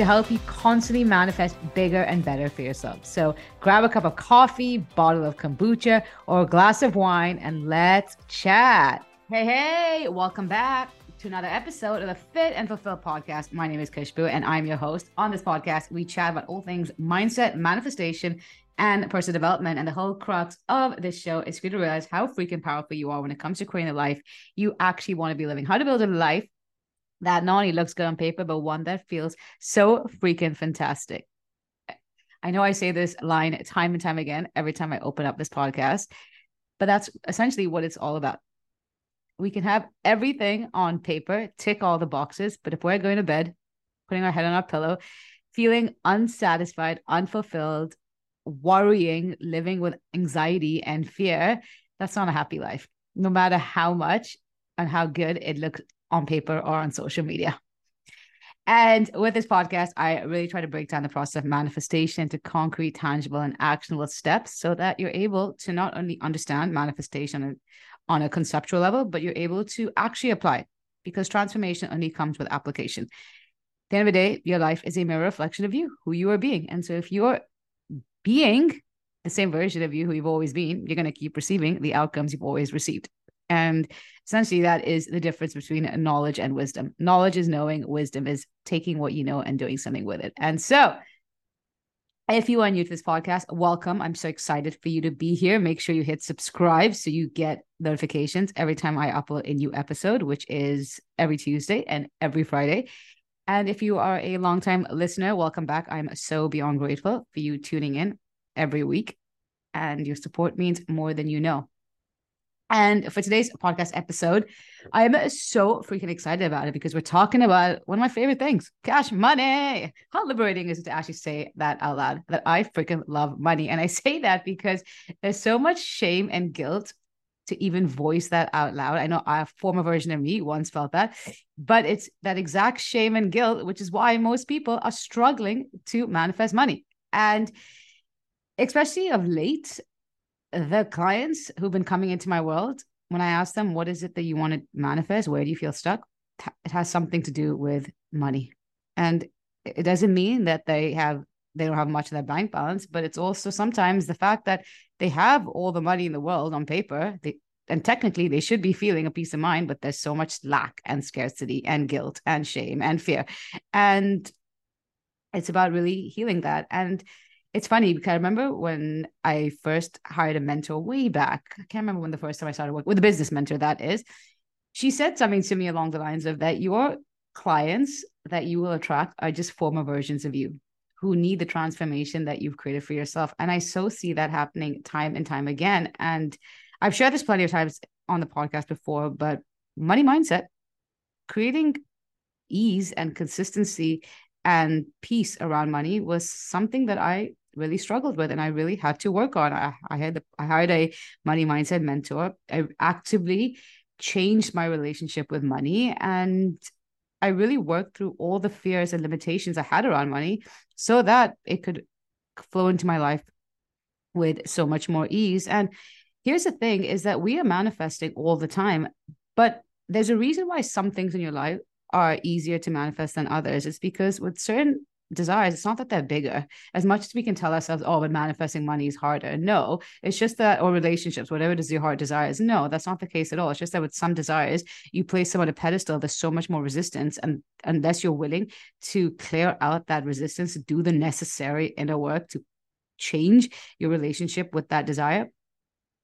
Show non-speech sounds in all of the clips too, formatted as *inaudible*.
to help you constantly manifest bigger and better for yourself. So grab a cup of coffee, bottle of kombucha, or a glass of wine, and let's chat. Hey, hey, welcome back to another episode of the Fit and Fulfill podcast. My name is Khushbu and I'm your host. On this podcast, we chat about all things mindset, manifestation, and personal development. And the whole crux of this show is for you to realize how freaking powerful you are when it comes to creating a life you actually want to be living, how to build a life that not only looks good on paper, but one that feels so freaking fantastic. I know I say this line time and time again every time I open up this podcast, but that's essentially what it's all about we can have everything on paper, tick all the boxes, but if we're going to bed, putting our head on our pillow, feeling unsatisfied, unfulfilled, worrying, living with anxiety and fear, that's not a happy life, no matter how much and how good it looks on paper or on social media. And with this podcast, I really try to break down the process of manifestation into concrete, tangible, and actionable steps so that you're able to not only understand manifestation on a conceptual level, but you're able to actually apply because transformation only comes with application. At the end of the day, your life is a mirror reflection of you, who you are being. And so if you're being the same version of you who you've always been, you're going to keep receiving the outcomes you've always received. And essentially, that is the difference between knowledge and wisdom. Knowledge is knowing, wisdom is taking what you know and doing something with it. And so, if you are new to this podcast, welcome. I'm so excited for you to be here. Make sure you hit subscribe so you get notifications every time I upload a new episode, which is every Tuesday and every Friday. And if you are a longtime listener, welcome back. I'm so beyond grateful for you tuning in every week. And your support means more than you know. And for today's podcast episode, I am so freaking excited about it because we're talking about one of my favorite things cash money. How liberating is it to actually say that out loud that I freaking love money? And I *laughs* say that because there's so much shame and guilt to even voice that out loud. I know a former version of me once felt that, but it's that exact shame and guilt, which is why most people are struggling to manifest money. And especially of late, the clients who've been coming into my world, when I ask them, what is it that you want to manifest? Where do you feel stuck? It has something to do with money. And it doesn't mean that they have they don't have much of their bank balance, but it's also sometimes the fact that they have all the money in the world on paper. They, and technically they should be feeling a peace of mind, but there's so much lack and scarcity and guilt and shame and fear. And it's about really healing that. And it's funny because I remember when I first hired a mentor way back. I can't remember when the first time I started working with a business mentor, that is. She said something to me along the lines of that your clients that you will attract are just former versions of you who need the transformation that you've created for yourself. And I so see that happening time and time again. And I've shared this plenty of times on the podcast before, but money mindset, creating ease and consistency and peace around money was something that I really struggled with and I really had to work on. I, I had I hired a money mindset mentor. I actively changed my relationship with money and I really worked through all the fears and limitations I had around money so that it could flow into my life with so much more ease. And here's the thing is that we are manifesting all the time, but there's a reason why some things in your life are easier to manifest than others. It's because with certain desires, it's not that they're bigger. As much as we can tell ourselves, oh, but manifesting money is harder. No, it's just that, or relationships, whatever it is your heart desires. No, that's not the case at all. It's just that with some desires, you place them on a pedestal, there's so much more resistance. And unless you're willing to clear out that resistance, do the necessary inner work to change your relationship with that desire,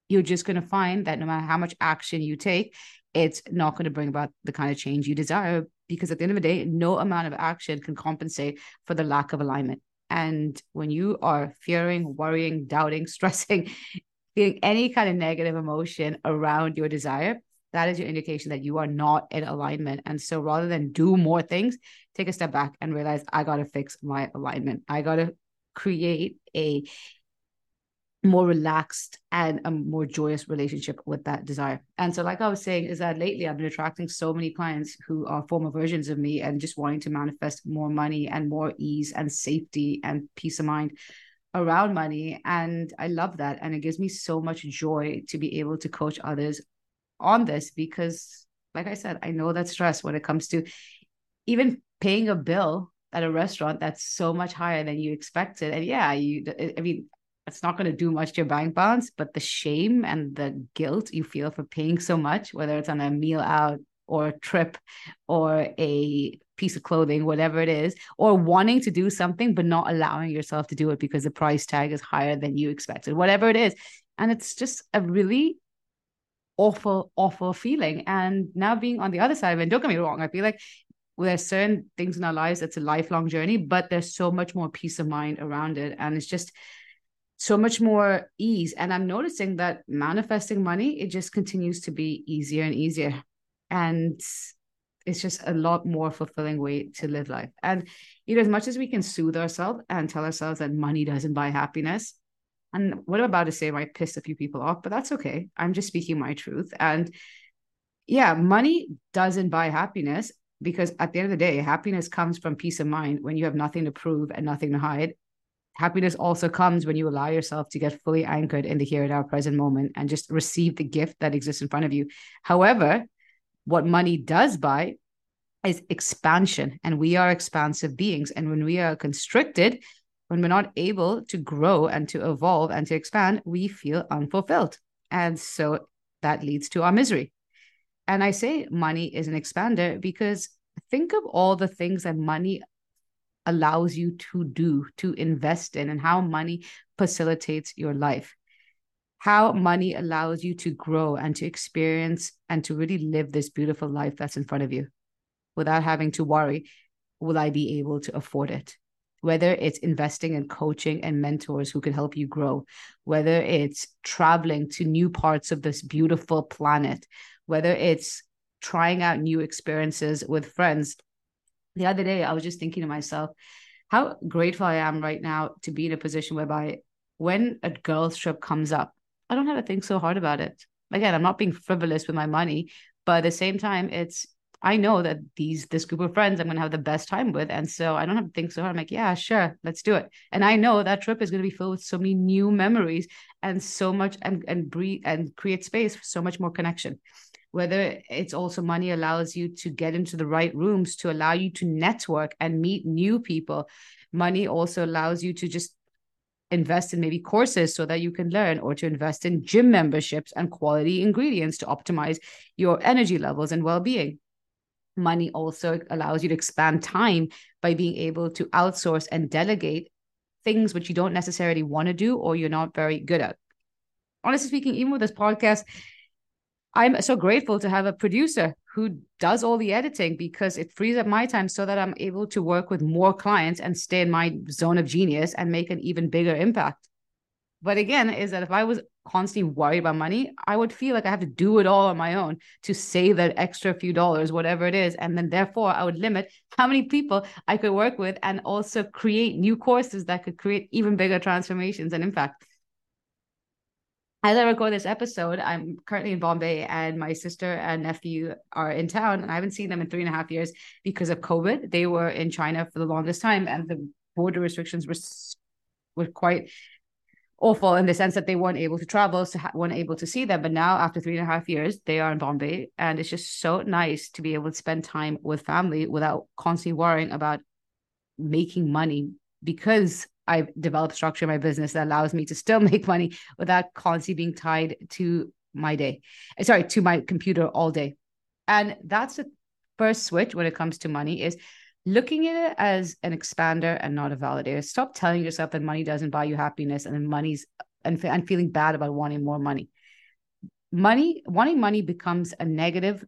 you're just going to find that no matter how much action you take, it's not going to bring about the kind of change you desire because at the end of the day, no amount of action can compensate for the lack of alignment. And when you are fearing, worrying, doubting, *laughs* stressing, feeling any kind of negative emotion around your desire, that is your indication that you are not in alignment. And so rather than do more things, take a step back and realize I got to fix my alignment. I got to create a more relaxed and a more joyous relationship with that desire. And so, like I was saying, is that lately I've been attracting so many clients who are former versions of me and just wanting to manifest more money and more ease and safety and peace of mind around money. And I love that. And it gives me so much joy to be able to coach others on this because, like I said, I know that stress when it comes to even paying a bill at a restaurant that's so much higher than you expected. And yeah, you, I mean, it's not going to do much to your bank balance, but the shame and the guilt you feel for paying so much, whether it's on a meal out or a trip or a piece of clothing, whatever it is, or wanting to do something but not allowing yourself to do it because the price tag is higher than you expected, whatever it is. And it's just a really awful, awful feeling. And now being on the other side of it, don't get me wrong, I feel like there's certain things in our lives it's a lifelong journey, but there's so much more peace of mind around it. And it's just so much more ease. And I'm noticing that manifesting money, it just continues to be easier and easier. And it's just a lot more fulfilling way to live life. And you know, as much as we can soothe ourselves and tell ourselves that money doesn't buy happiness, and what I'm about to say might piss a few people off, but that's okay. I'm just speaking my truth. And yeah, money doesn't buy happiness because at the end of the day, happiness comes from peace of mind when you have nothing to prove and nothing to hide. Happiness also comes when you allow yourself to get fully anchored in the here and now present moment and just receive the gift that exists in front of you. However, what money does buy is expansion, and we are expansive beings. And when we are constricted, when we're not able to grow and to evolve and to expand, we feel unfulfilled. And so that leads to our misery. And I say money is an expander because think of all the things that money allows you to do, to invest in, and how money facilitates your life. How money allows you to grow and to experience and to really live this beautiful life that's in front of you without having to worry, will I be able to afford it? Whether it's investing in coaching and mentors who can help you grow, whether it's traveling to new parts of this beautiful planet, whether it's trying out new experiences with friends. The other day, I was just thinking to myself, how grateful I am right now to be in a position whereby when a girl's trip comes up, I don't have to think so hard about it. Again, I'm not being frivolous with my money, but at the same time, it's I know that these this group of friends I'm going to have the best time with, and so I don't have to think so hard. I'm like, yeah, sure, let's do it. And I know that trip is going to be filled with so many new memories and so much and and breathe and create space for so much more connection whether it's also money allows you to get into the right rooms to allow you to network and meet new people. Money also allows you to just invest in maybe courses so that you can learn or to invest in gym memberships and quality ingredients to optimize your energy levels and well-being money also allows you to expand time by being able to outsource and delegate things which you don't necessarily want to do or you're not very good at honestly speaking even with this podcast I'm so grateful to have a producer who does all the editing because it frees up my time so that I'm able to work with more clients and stay in my zone of genius and make an even bigger impact. But again, is that if I was constantly worried about money, I would feel like I have to do it all on my own to save that extra few dollars, whatever it is. And then therefore I would limit how many people I could work with and also create new courses that could create even bigger transformations and impact as I record this episode, I'm currently in Bombay and my sister and nephew are in town and I haven't seen them in three and a half years because of COVID. They were in China for the longest time and the border restrictions were were quite awful in the sense that they weren't able to travel, so weren't able to see them. But now, after three and a half years, they are in Bombay, and it's just so nice to be able to spend time with family without constantly worrying about making money because I've developed structure in my business that allows me to still *laughs* make money without constantly being tied to my day. Eh, sorry, to my computer all day. And that's the first switch when it comes to money is looking at it as an expander and not a validator. Stop telling yourself that money doesn't buy you happiness and money's and, and feeling bad about wanting more money. Money, wanting money becomes a negative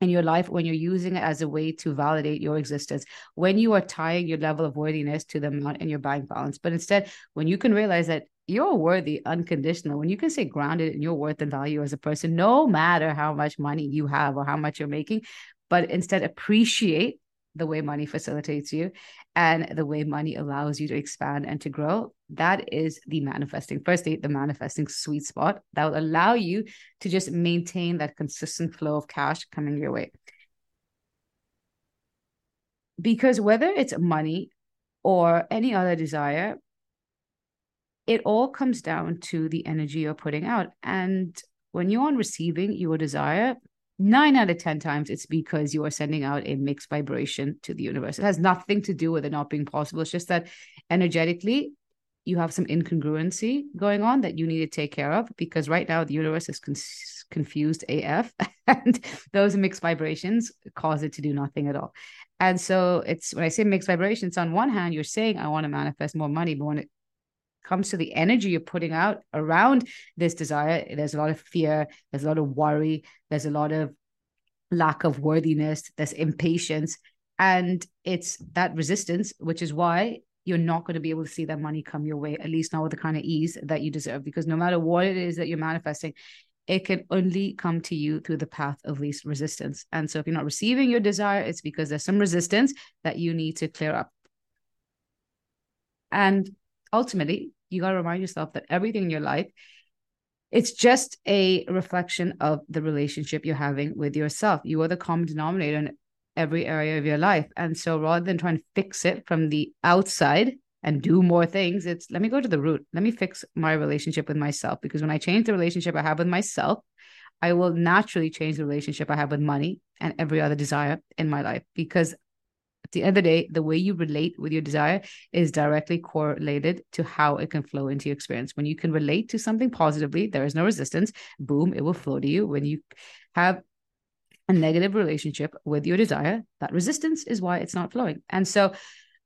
in your life when you're using it as a way to validate your existence, when you are tying your level of worthiness to the amount in your bank balance. But instead, when you can realize that you're worthy unconditional, when you can stay grounded in your worth and value as a person, no matter how much money you have or how much you're making, but instead appreciate the way money facilitates you and the way money allows you to expand and to grow that is the manifesting firstly the manifesting sweet spot that will allow you to just maintain that consistent flow of cash coming your way. Because whether it's money or any other desire it all comes down to the energy you're putting out. And when you're on receiving your desire nine out of 10 times it's because you are sending out a mixed vibration to the universe. It has nothing to do with it not being possible. It's just that energetically, you have some incongruency going on that you need to take care of because right now the universe is con- confused AF *laughs* and those mixed vibrations cause it to do nothing at all. And so it's when I say mixed vibrations, on one hand, you're saying, I want to manifest more money, but when it comes to the energy you're putting out around this desire, there's a lot of fear, there's a lot of worry, there's a lot of lack of worthiness, there's impatience. And it's that resistance, which is why you're not going to be able to see that money come your way, at least not with the kind of ease that you deserve. Because no matter what it is that you're manifesting, it can only come to you through the path of least resistance. And so if you're not receiving your desire, it's because there's some resistance that you need to clear up. And ultimately, you got to remind yourself that everything in your life it's just a reflection of the relationship you're having with yourself. You are the common denominator in every area of your life. And so rather than trying to fix it from the outside and do more things it's let me go to the root. Let me fix my relationship with myself. Because when i change the relationship i have with myself i will naturally change the relationship i have with money and every other desire in my life. Because at the end of the day, the way you relate with your desire is directly correlated to how it can flow into your experience. When you can relate to something positively, there is no resistance, boom, it will flow to you. When you have a negative relationship with your desire, that resistance is why it's not flowing. And so,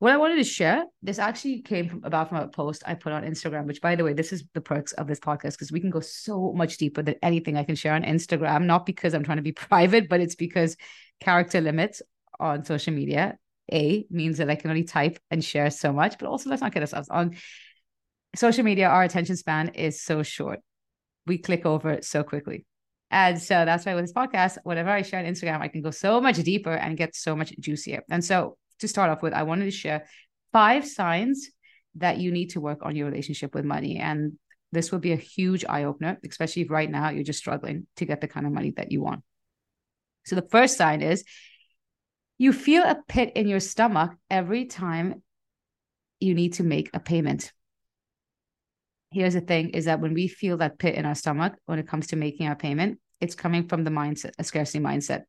what I wanted to share, this actually came from about from a post I put on Instagram, which by the way, this is the perks of this podcast because we can go so much deeper than anything I can share on Instagram, not because I'm trying to be *laughs* private, but it's because character limits on social media a means that I can only type and share so much, but also let's not get ourselves on social media. Our attention span is so short. We click over so quickly. And so that's why with this podcast, whatever I share on Instagram, I can go so much deeper and get so much juicier. And so to start off with, I wanted to share five signs that you need to work on your relationship with money. And this will be a huge eye opener, especially if right now you're just struggling to get the kind of money that you want. So the first sign is you feel a pit in your stomach every time you need to make a payment. Here's the thing is that when we feel that pit in our stomach when it comes to making our payment, it's coming from the mindset, a scarcity mindset.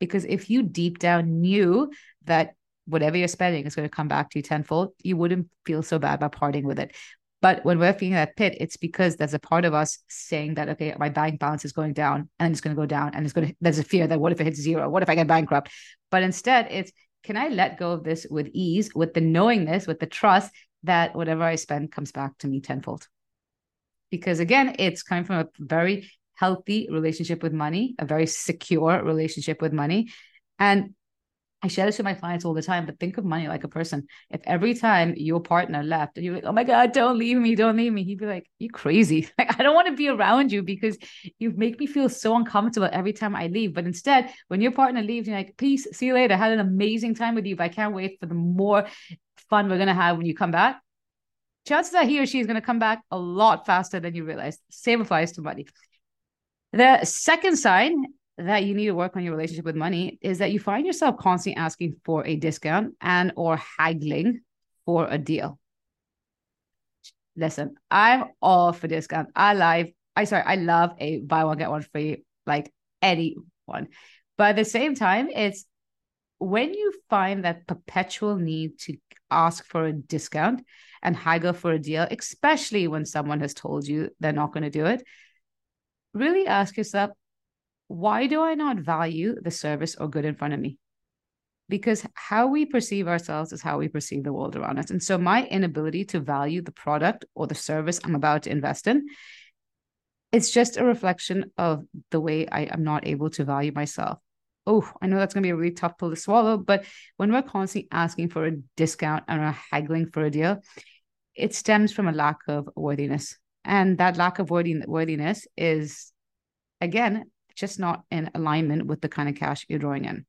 Because if you deep down knew that whatever you're spending is going to come back to you tenfold, you wouldn't feel so bad about parting with it. But when we're feeling that pit, it's because there's a part of us saying that, okay, my bank balance is going down and it's going to go down. And it's going to, there's a fear that what if it hits zero? What if I get bankrupt? But instead, it's, can I let go of this with ease, with the knowingness, with the trust that whatever I spend comes back to me tenfold? Because again, it's coming from a very healthy relationship with money, a very secure relationship with money. And I share this with my clients all the time, but think of money like a person. If every time your partner left and you're like, oh my God, don't leave me, don't leave me, he'd be like, you crazy. *laughs* Like, I don't want to be around you because you make me feel so uncomfortable every time I leave. But instead, when your partner leaves, you're like, peace, see you later. I had an amazing time with you, but I can't wait for the more fun we're going to have when you come back. Chances are he or she is going to come back a lot faster than you realize. Same applies to money. The second sign that you need to work on your relationship with money is that you find yourself constantly asking for a discount and or haggling for a deal. Listen, I'm all for discount. I like, I sorry, I love a buy one get one free, like any one. But at the same time, it's when you find that perpetual need to ask for a discount and haggle for a deal, especially when someone has told you they're not going to do it, really ask yourself, why do I not value the service or good in front of me? Because how we perceive ourselves is how we perceive the world around us. And so my inability to value the product or the service I'm about to invest in, it's just a reflection of the way I am not able to value myself. Oh, I know that's going to be a really tough pill to swallow, but when we're constantly asking for a discount and we're haggling for a deal, it stems from a lack of worthiness. And that lack of worthiness is, again, just not in alignment with the kind of cash you're drawing in.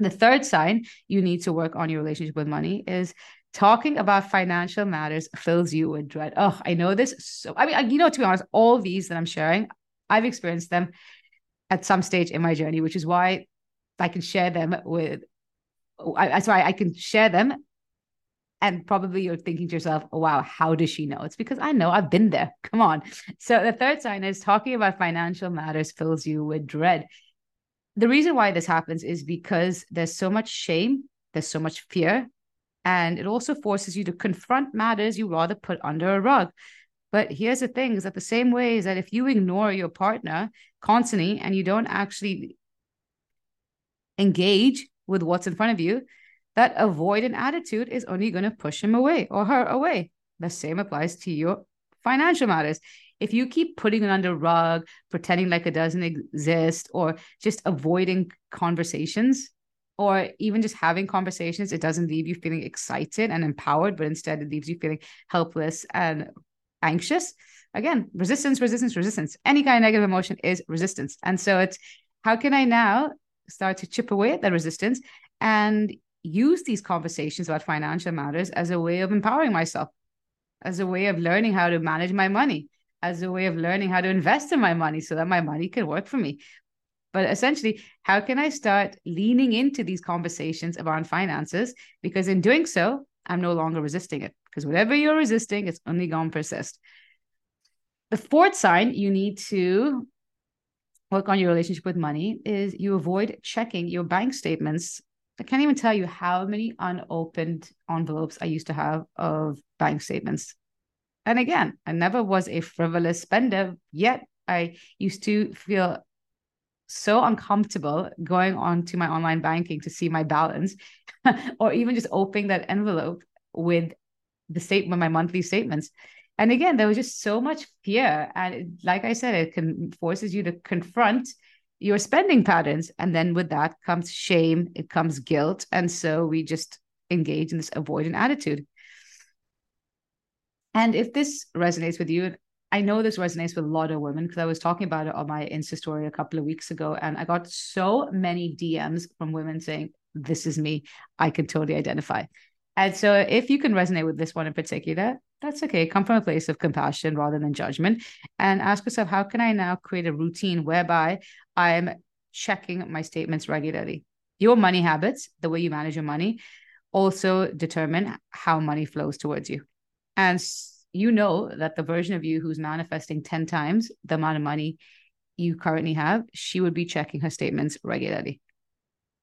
The third sign you need to work on your relationship with money is talking about financial matters fills you with dread. Oh, I know this. So, I mean, you know, to be honest, all these that I'm sharing, I've experienced them at some stage in my journey, which is why I can share them with. I, sorry, I can share them and probably you're thinking to yourself, oh, wow, how does she know? It's because I know I've been there. *laughs* Come on. So the third sign is talking about financial matters fills you with dread. The reason why this happens is because there's so much shame, there's so much fear, and it also forces you to confront matters you rather put under a rug. But here's the thing is that the same way is that if you ignore your partner constantly and you don't actually engage with what's in front of you, that avoidant attitude is only going to push him away or her away. The same applies to your financial matters. If you keep putting it under rug, pretending like it doesn't exist, or just avoiding conversations, or even just having conversations, it doesn't leave you feeling excited and empowered, but instead it leaves you feeling helpless and anxious. Again, resistance, resistance, resistance. Any kind of negative emotion is resistance. And so it's how can I now start to chip away at that resistance and use these conversations about financial matters as a way of empowering myself, as a way of learning how to manage my money, as a way of learning how to invest in my money so that my money can work for me. But essentially, how can I start leaning into these conversations around finances? Because in doing so, I'm no longer resisting it. Because whatever you're resisting, it's only going to persist. The fourth sign you need to work on your relationship with money is you avoid checking your bank statements I can't even tell you how many unopened envelopes I used to have of bank statements. And again, I never was a frivolous spender, yet I used to feel so uncomfortable going on to my online banking to see my balance *laughs* or even just opening that envelope with the statement, my monthly statements. And again, there was just so much fear. And like I said, it can forces you to confront your spending patterns. And then with that comes shame, it comes guilt. And so we just engage in this avoidant attitude. And if this resonates with you, I know this resonates with a lot of women because I was talking about it on my Insta story a couple of weeks ago, and I got so many DMs from women saying, This is me. I can totally identify. And so if you can resonate with this one in particular, that's okay. Come from a place of compassion rather than judgment and ask yourself, how can I now create a routine whereby I'm checking my statements regularly? Your money habits, the way you manage your money, also determine how money flows towards you. And you know that the version of you who's manifesting 10 times the amount of money you currently have, she would be checking her statements regularly.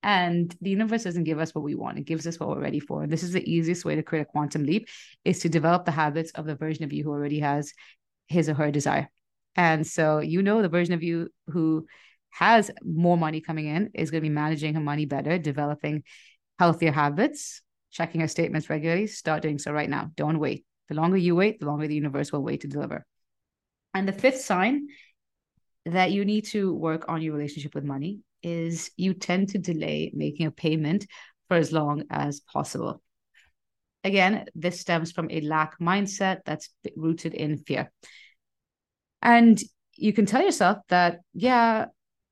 And the universe doesn't give us what we want. It gives us what we're ready for. And this is the easiest way to create a quantum leap is to develop the habits of the version of you who already has his or her desire. And so you know the version of you who has more money coming in is going to be managing her money better, developing healthier habits, checking her statements regularly. Start doing so right now. Don't wait. The longer you wait, the longer the universe will wait to deliver. And the fifth sign that you need to work on your relationship with money is you tend to delay making a payment for as long as possible. Again, this stems from a lack mindset that's rooted in fear. And you can tell yourself that, yeah,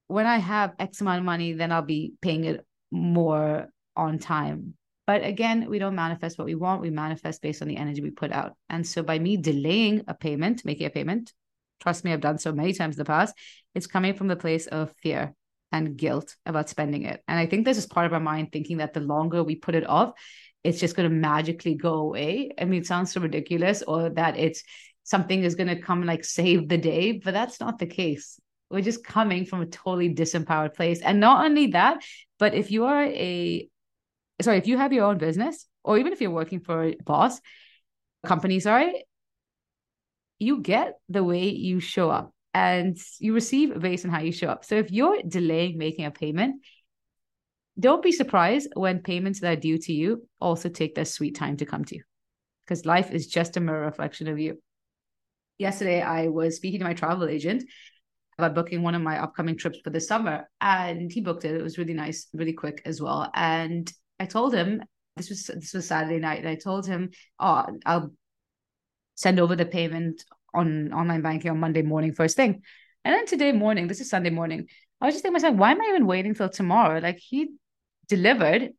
when I have X amount of money, then I'll be paying it more on time. But again, we don't manifest what we want. We manifest based on the energy we put out. And so by me delaying a payment, making a payment, trust me, I've done so many times in the past, it's coming from the place of fear and guilt about spending it. And I think this is part of our mind thinking that the longer we put it off, it's just going to magically go away. I mean, it sounds so ridiculous, or that it's something is going to come like save the day, but that's not the case. We're just coming from a totally disempowered place. And not only that, but if you are a, sorry, if you have your own business, or even if you're working for a boss, company, sorry, you get the way you show up and you receive based on how you show up. So if you're delaying making a payment, don't be surprised when payments that are due to you also take their sweet time to come to you because life is just a mirror reflection of you. Yesterday, I was speaking to my travel agent about booking one of my upcoming trips for the summer, and he booked it. It was really nice, really quick as well. And I told him this was this was Saturday night, and I told him, "Oh, I'll send over the payment on online banking on Monday morning, first thing. And then today morning, this is Sunday morning, I was just thinking myself, why am I even waiting till tomorrow? Like he delivered.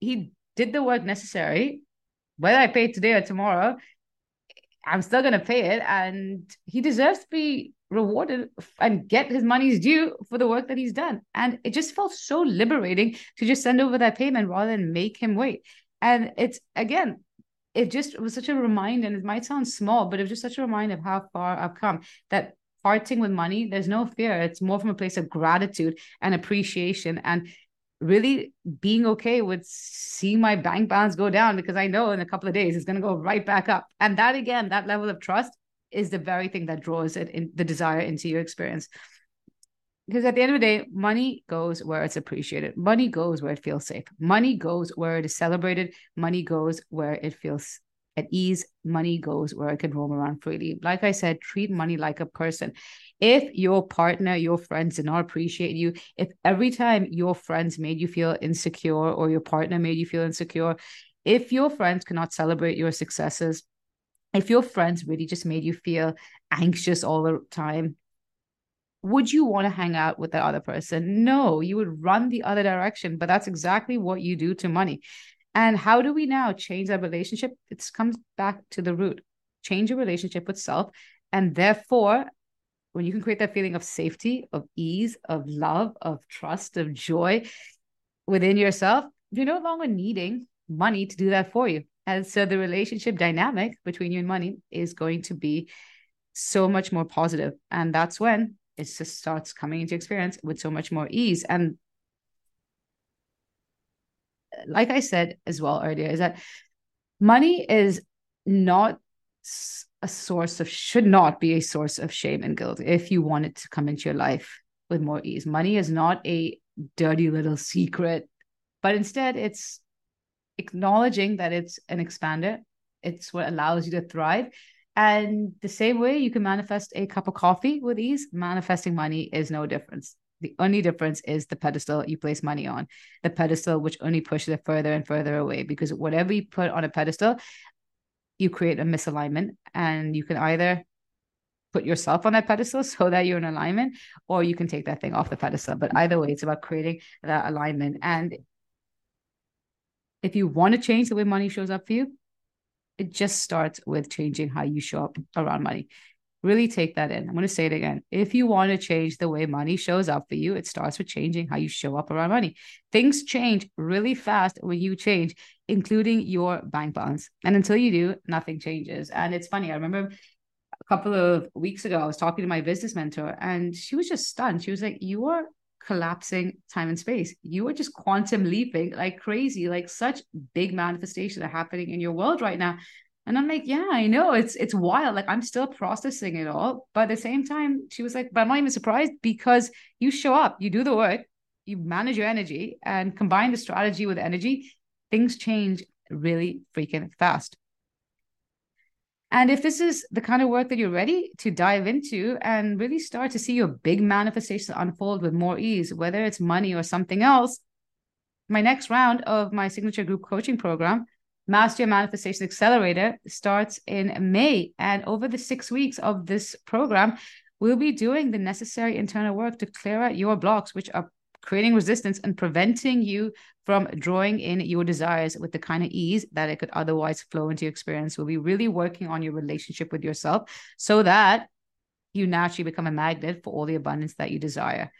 He did the work necessary. Whether I pay today or tomorrow, I'm still to pay it. And he deserves to be rewarded and get his money's due for the work that he's done. And it just felt so liberating to just send over that payment rather than make him wait. And it's again, it just was such a reminder, and it might sound small, but it was just such a reminder of how far I've come. That parting with money, there's no fear. It's more from a place of gratitude and appreciation and really being okay with seeing my bank balance go down because I know in a couple of days it's going to go right back up. And that again, that level of trust is the very thing that draws it in the desire into your experience. Because at the end of the day, money goes where it's appreciated. Money goes where it feels safe. Money goes where it is celebrated. Money goes where it feels at ease. Money goes where it can roam around freely. Like I said, treat money like a person. If your partner, your friends did not appreciate you, if every time your friends made you feel insecure or your partner made you feel insecure, if your friends cannot celebrate your successes, if your friends really just made you feel anxious all the time, would you want to hang out with the other person? No, you would run the other direction. But that's exactly what you do to money. And how do we now change that relationship? It comes back to the root. Change your relationship with self. And therefore, when you can create that feeling of safety, of ease, of love, of trust, of joy within yourself, you're no longer needing money to do that for you. And so the relationship dynamic between you and money is going to be so much more positive. And that's when it just starts coming into experience with so much more ease. And like I said as well earlier, is that money is not a source of, should not be a source of shame and guilt if you want it to come into your life with more ease. Money is not a dirty little secret, but instead it's acknowledging that it's an expander. It's what allows you to thrive. And the same way you can manifest a cup of coffee with ease, manifesting money is no difference. The only difference is the pedestal you place money on, the pedestal which only pushes it further and further away. Because whatever you put on a pedestal, you create a misalignment, and you can either put yourself on that pedestal *laughs* so that you're in alignment, or you can take that thing off the pedestal. But either way, it's about creating that alignment. And if you want to change the way money shows up for you, it just starts with changing how you show up around money. Really take that in. I'm going to say it again. If you want to change the way money shows up for you, it starts with changing how you show up around money. Things change really fast when you change, including your bank balance. And until you do, nothing changes. And it's funny. I remember a couple of weeks ago, I was talking to my business mentor, and she was just stunned. She was like, You are collapsing time and space. You are just quantum leaping like crazy, like such big manifestations are happening in your world right now. And I'm like, yeah, I know it's it's wild. Like I'm still processing it all. But at the same time, she was like, but I'm not even surprised because you show up, you do the work, you manage your energy and combine the strategy with energy, things change really freaking fast. And if this is the kind of work that you're ready to dive into and really start to see your big manifestation unfold with more ease, whether it's money or something else, my next round of my signature group coaching program, Master Your Manifestation Accelerator, starts in May. And over the six weeks of this program, we'll be doing the necessary internal work to clear out your blocks, which are creating resistance and preventing you from drawing in your desires with the kind of ease that it could otherwise flow into your experience. We'll be really working on your relationship with yourself so that you naturally become a magnet for all the abundance that you desire.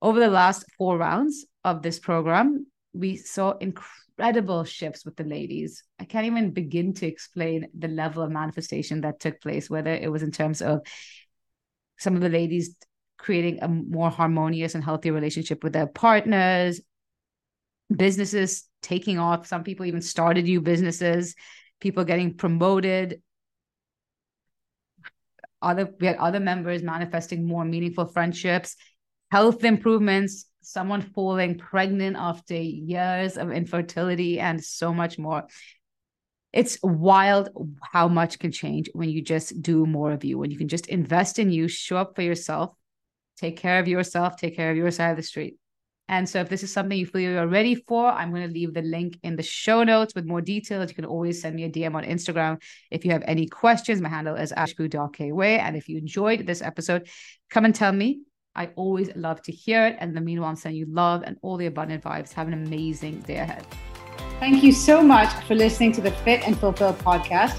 Over the last four rounds of this program, we saw incredible shifts with the ladies. I can't even begin to explain the level of manifestation that took place, whether it was in terms of some of the ladies creating a more harmonious and healthy relationship with their partners, businesses taking off. Some people even started new businesses, people getting promoted. Other we had other members manifesting more meaningful friendships, health improvements, someone falling pregnant after years of infertility, and so much more. It's wild how much can change when you just do more of you, when you can just invest in you, show up for yourself, take care of yourself, take care of your side of the street. And so if this is something you feel you're ready for, I'm going to leave the link in the show notes with more details. You can always send me a DM on Instagram if you have any questions. My handle is khushbu.kweigh. And if you enjoyed this episode, come and tell me I always love to hear it. And in the meanwhile, I'm sending you love and all the abundant vibes. Have an amazing day ahead. Thank you so much for listening to the Fit and Fulfill podcast.